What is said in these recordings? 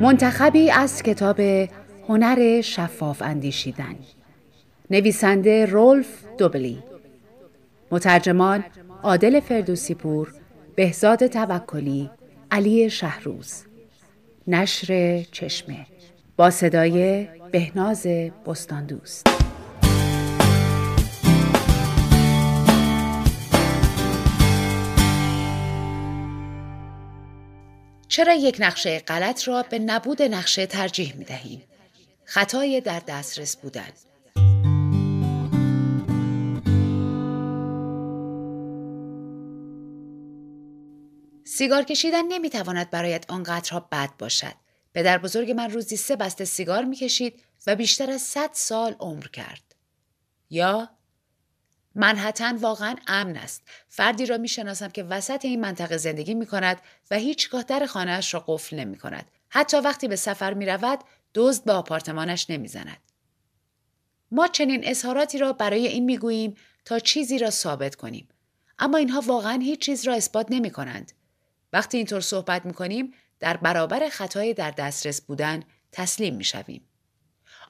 منتخبی از کتاب هنر شفاف اندیشیدن. نویسنده رولف دوبلی. مترجمان عادل فردوسی بهزاد توکلی علی شهروز. نشر چشمه. با صدای بهناز بستاندوست. چرا یک نقشه غلط را به نبود نقشه ترجیح می دهیم؟ خطای در دسترس بودن سیگار کشیدن نمی‌تواند برایت آنقدرها بد باشد. پدر بزرگ من روزی سه بسته سیگار می‌کشید و بیشتر از صد سال عمر کرد. یا منحتن واقعا امن است. فردی را می‌شناسم که وسط این منطقه زندگی می کند و هیچگاه در خانهاش را قفل نمی کند. حتی وقتی به سفر می رود دزد به آپارتمانش نمی زند. ما چنین اظهاراتی را برای این می گوییم تا چیزی را ثابت کنیم. اما اینها واقعا هیچ چیز را اثبات نمی کنند. وقتی اینطور صحبت می کنیم در برابر خطای در دسترس بودن تسلیم می شویم.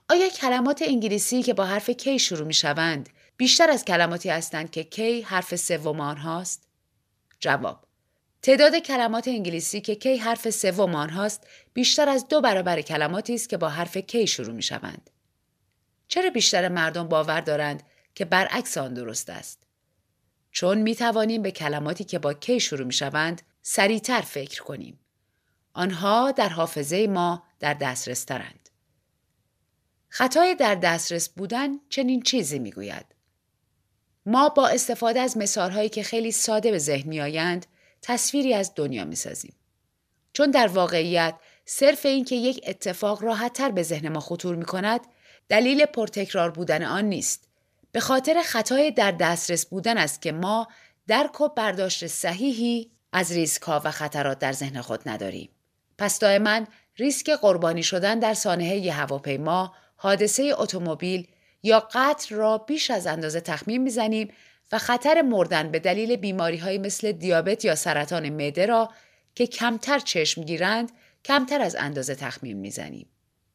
آیا کلمات انگلیسی که با حرف کی شروع می شوند بیشتر از کلماتی هستند که کی حرف سوم آنهاست؟ جواب تعداد کلمات انگلیسی که کی حرف سوم آنهاست بیشتر از دو برابر کلماتی است که با حرف کی شروع می شوند. چرا بیشتر مردم باور دارند که برعکس آن درست است؟ چون می توانیم به کلماتی که با کی شروع می شوند سریعتر فکر کنیم. آنها در حافظه ما در دسترس ترند. خطای در دسترس بودن چنین چیزی می گوید. ما با استفاده از مثالهایی که خیلی ساده به ذهن می آیند تصویری از دنیا می سازیم. چون در واقعیت صرف این که یک اتفاق راحتتر به ذهن ما خطور می کند دلیل پرتکرار بودن آن نیست. به خاطر خطای در دسترس بودن است که ما درک و برداشت صحیحی از ریسک ها و خطرات در ذهن خود نداریم. پس دائما ریسک قربانی شدن در سانحه هواپیما، حادثه اتومبیل یا قتل را بیش از اندازه تخمین می‌زنیم و خطر مردن به دلیل بیماری های مثل دیابت یا سرطان معده را که کمتر چشم گیرند کمتر از اندازه تخمین می‌زنیم.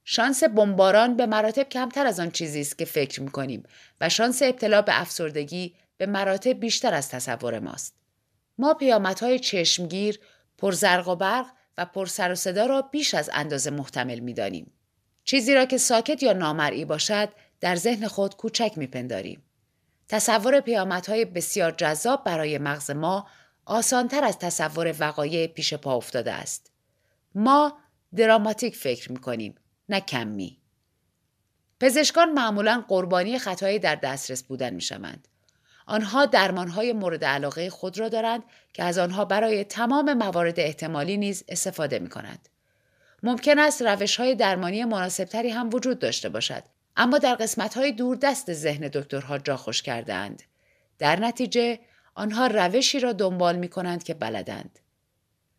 شانس بمباران به مراتب کمتر از آن چیزی است که فکر می‌کنیم و شانس ابتلا به افسردگی به مراتب بیشتر از تصور ماست. ما پیامدهای چشمگیر، پرزرق و برق و پر سر و صدا را بیش از اندازه محتمل می‌دانیم. چیزی را که ساکت یا نامرئی باشد در ذهن خود کوچک میپنداریم. تصور پیامدهای بسیار جذاب برای مغز ما آسانتر از تصور وقایع پیش پا افتاده است. ما دراماتیک فکر می‌کنیم نه کمی. پزشکان معمولا قربانی خطایی در دسترس بودن می‌شوند. آنها درمانهای مورد علاقه خود را دارند که از آنها برای تمام موارد احتمالی نیز استفاده می کنند. ممکن است روش های درمانی مناسبتری هم وجود داشته باشد اما در قسمت های دور دست ذهن دکترها جا خوش کرده اند. در نتیجه آنها روشی را دنبال می کنند که بلدند.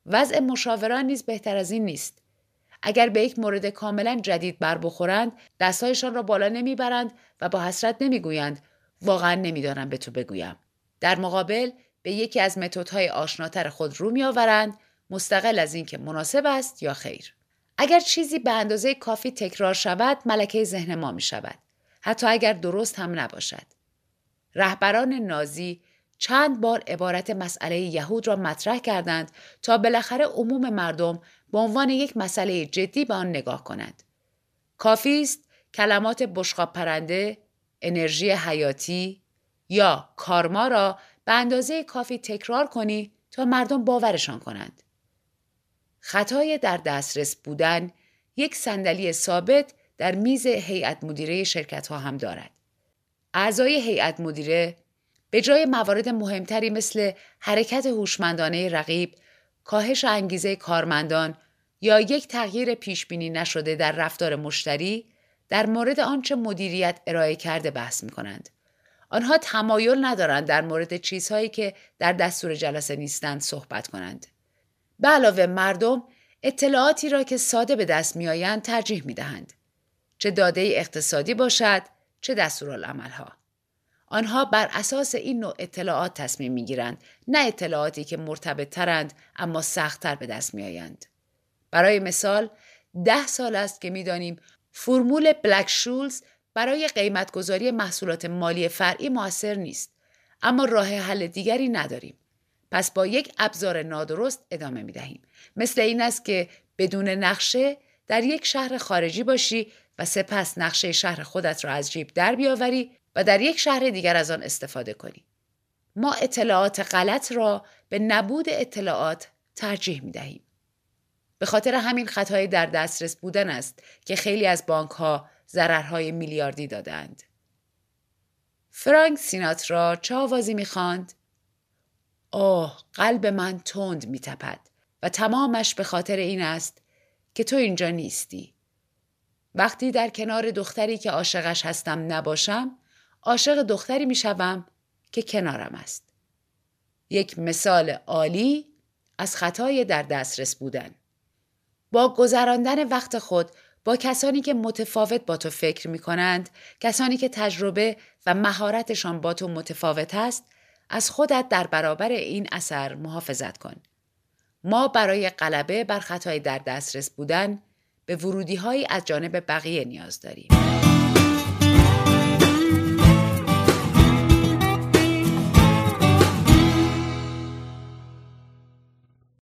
وضع مشاوران نیز بهتر از این نیست. اگر به یک مورد کاملا جدید بر بخورند دستهایشان را بالا نمی‌برند و با حسرت نمی‌گویند واقعا نمی‌دانم به تو بگویم در مقابل به یکی از متدهای آشناتر خود رو میآورند مستقل از اینکه مناسب است یا خیر اگر چیزی به اندازه کافی تکرار شود ملکه ذهن ما می شود. حتی اگر درست هم نباشد. رهبران نازی چند بار عبارت مسئله یهود را مطرح کردند تا بالاخره عموم مردم به عنوان یک مسئله جدی به آن نگاه کنند. کافی است کلمات بشقاب پرنده انرژی حیاتی یا کارما را به اندازه کافی تکرار کنی تا مردم باورشان کنند. خطای در دسترس بودن یک صندلی ثابت در میز هیئت مدیره شرکت ها هم دارد. اعضای هیئت مدیره به جای موارد مهمتری مثل حرکت هوشمندانه رقیب، کاهش انگیزه کارمندان یا یک تغییر پیش بینی نشده در رفتار مشتری در مورد آنچه مدیریت ارائه کرده بحث می کنند. آنها تمایل ندارند در مورد چیزهایی که در دستور جلسه نیستند صحبت کنند. به علاوه مردم اطلاعاتی را که ساده به دست می آیند ترجیح می دهند. چه داده اقتصادی باشد چه دستورالعملها. آنها بر اساس این نوع اطلاعات تصمیم می گیرند نه اطلاعاتی که مرتبط ترند اما سختتر به دست می آیند. برای مثال ده سال است که می‌دانیم فرمول بلک شولز برای قیمتگذاری محصولات مالی فرعی موثر نیست اما راه حل دیگری نداریم پس با یک ابزار نادرست ادامه می دهیم. مثل این است که بدون نقشه در یک شهر خارجی باشی و سپس نقشه شهر خودت را از جیب در بیاوری و در یک شهر دیگر از آن استفاده کنی. ما اطلاعات غلط را به نبود اطلاعات ترجیح می دهیم. به خاطر همین خطای در دسترس بودن است که خیلی از بانک ها ضررهای میلیاردی دادند. فرانک سیناترا چه آوازی می‌خواند؟ آه قلب من تند میتپد و تمامش به خاطر این است که تو اینجا نیستی. وقتی در کنار دختری که عاشقش هستم نباشم عاشق دختری می‌شوم که کنارم است. یک مثال عالی از خطای در دسترس بودن. با گذراندن وقت خود با کسانی که متفاوت با تو فکر می کنند، کسانی که تجربه و مهارتشان با تو متفاوت است، از خودت در برابر این اثر محافظت کن. ما برای غلبه بر خطای در دسترس بودن به ورودی از جانب بقیه نیاز داریم.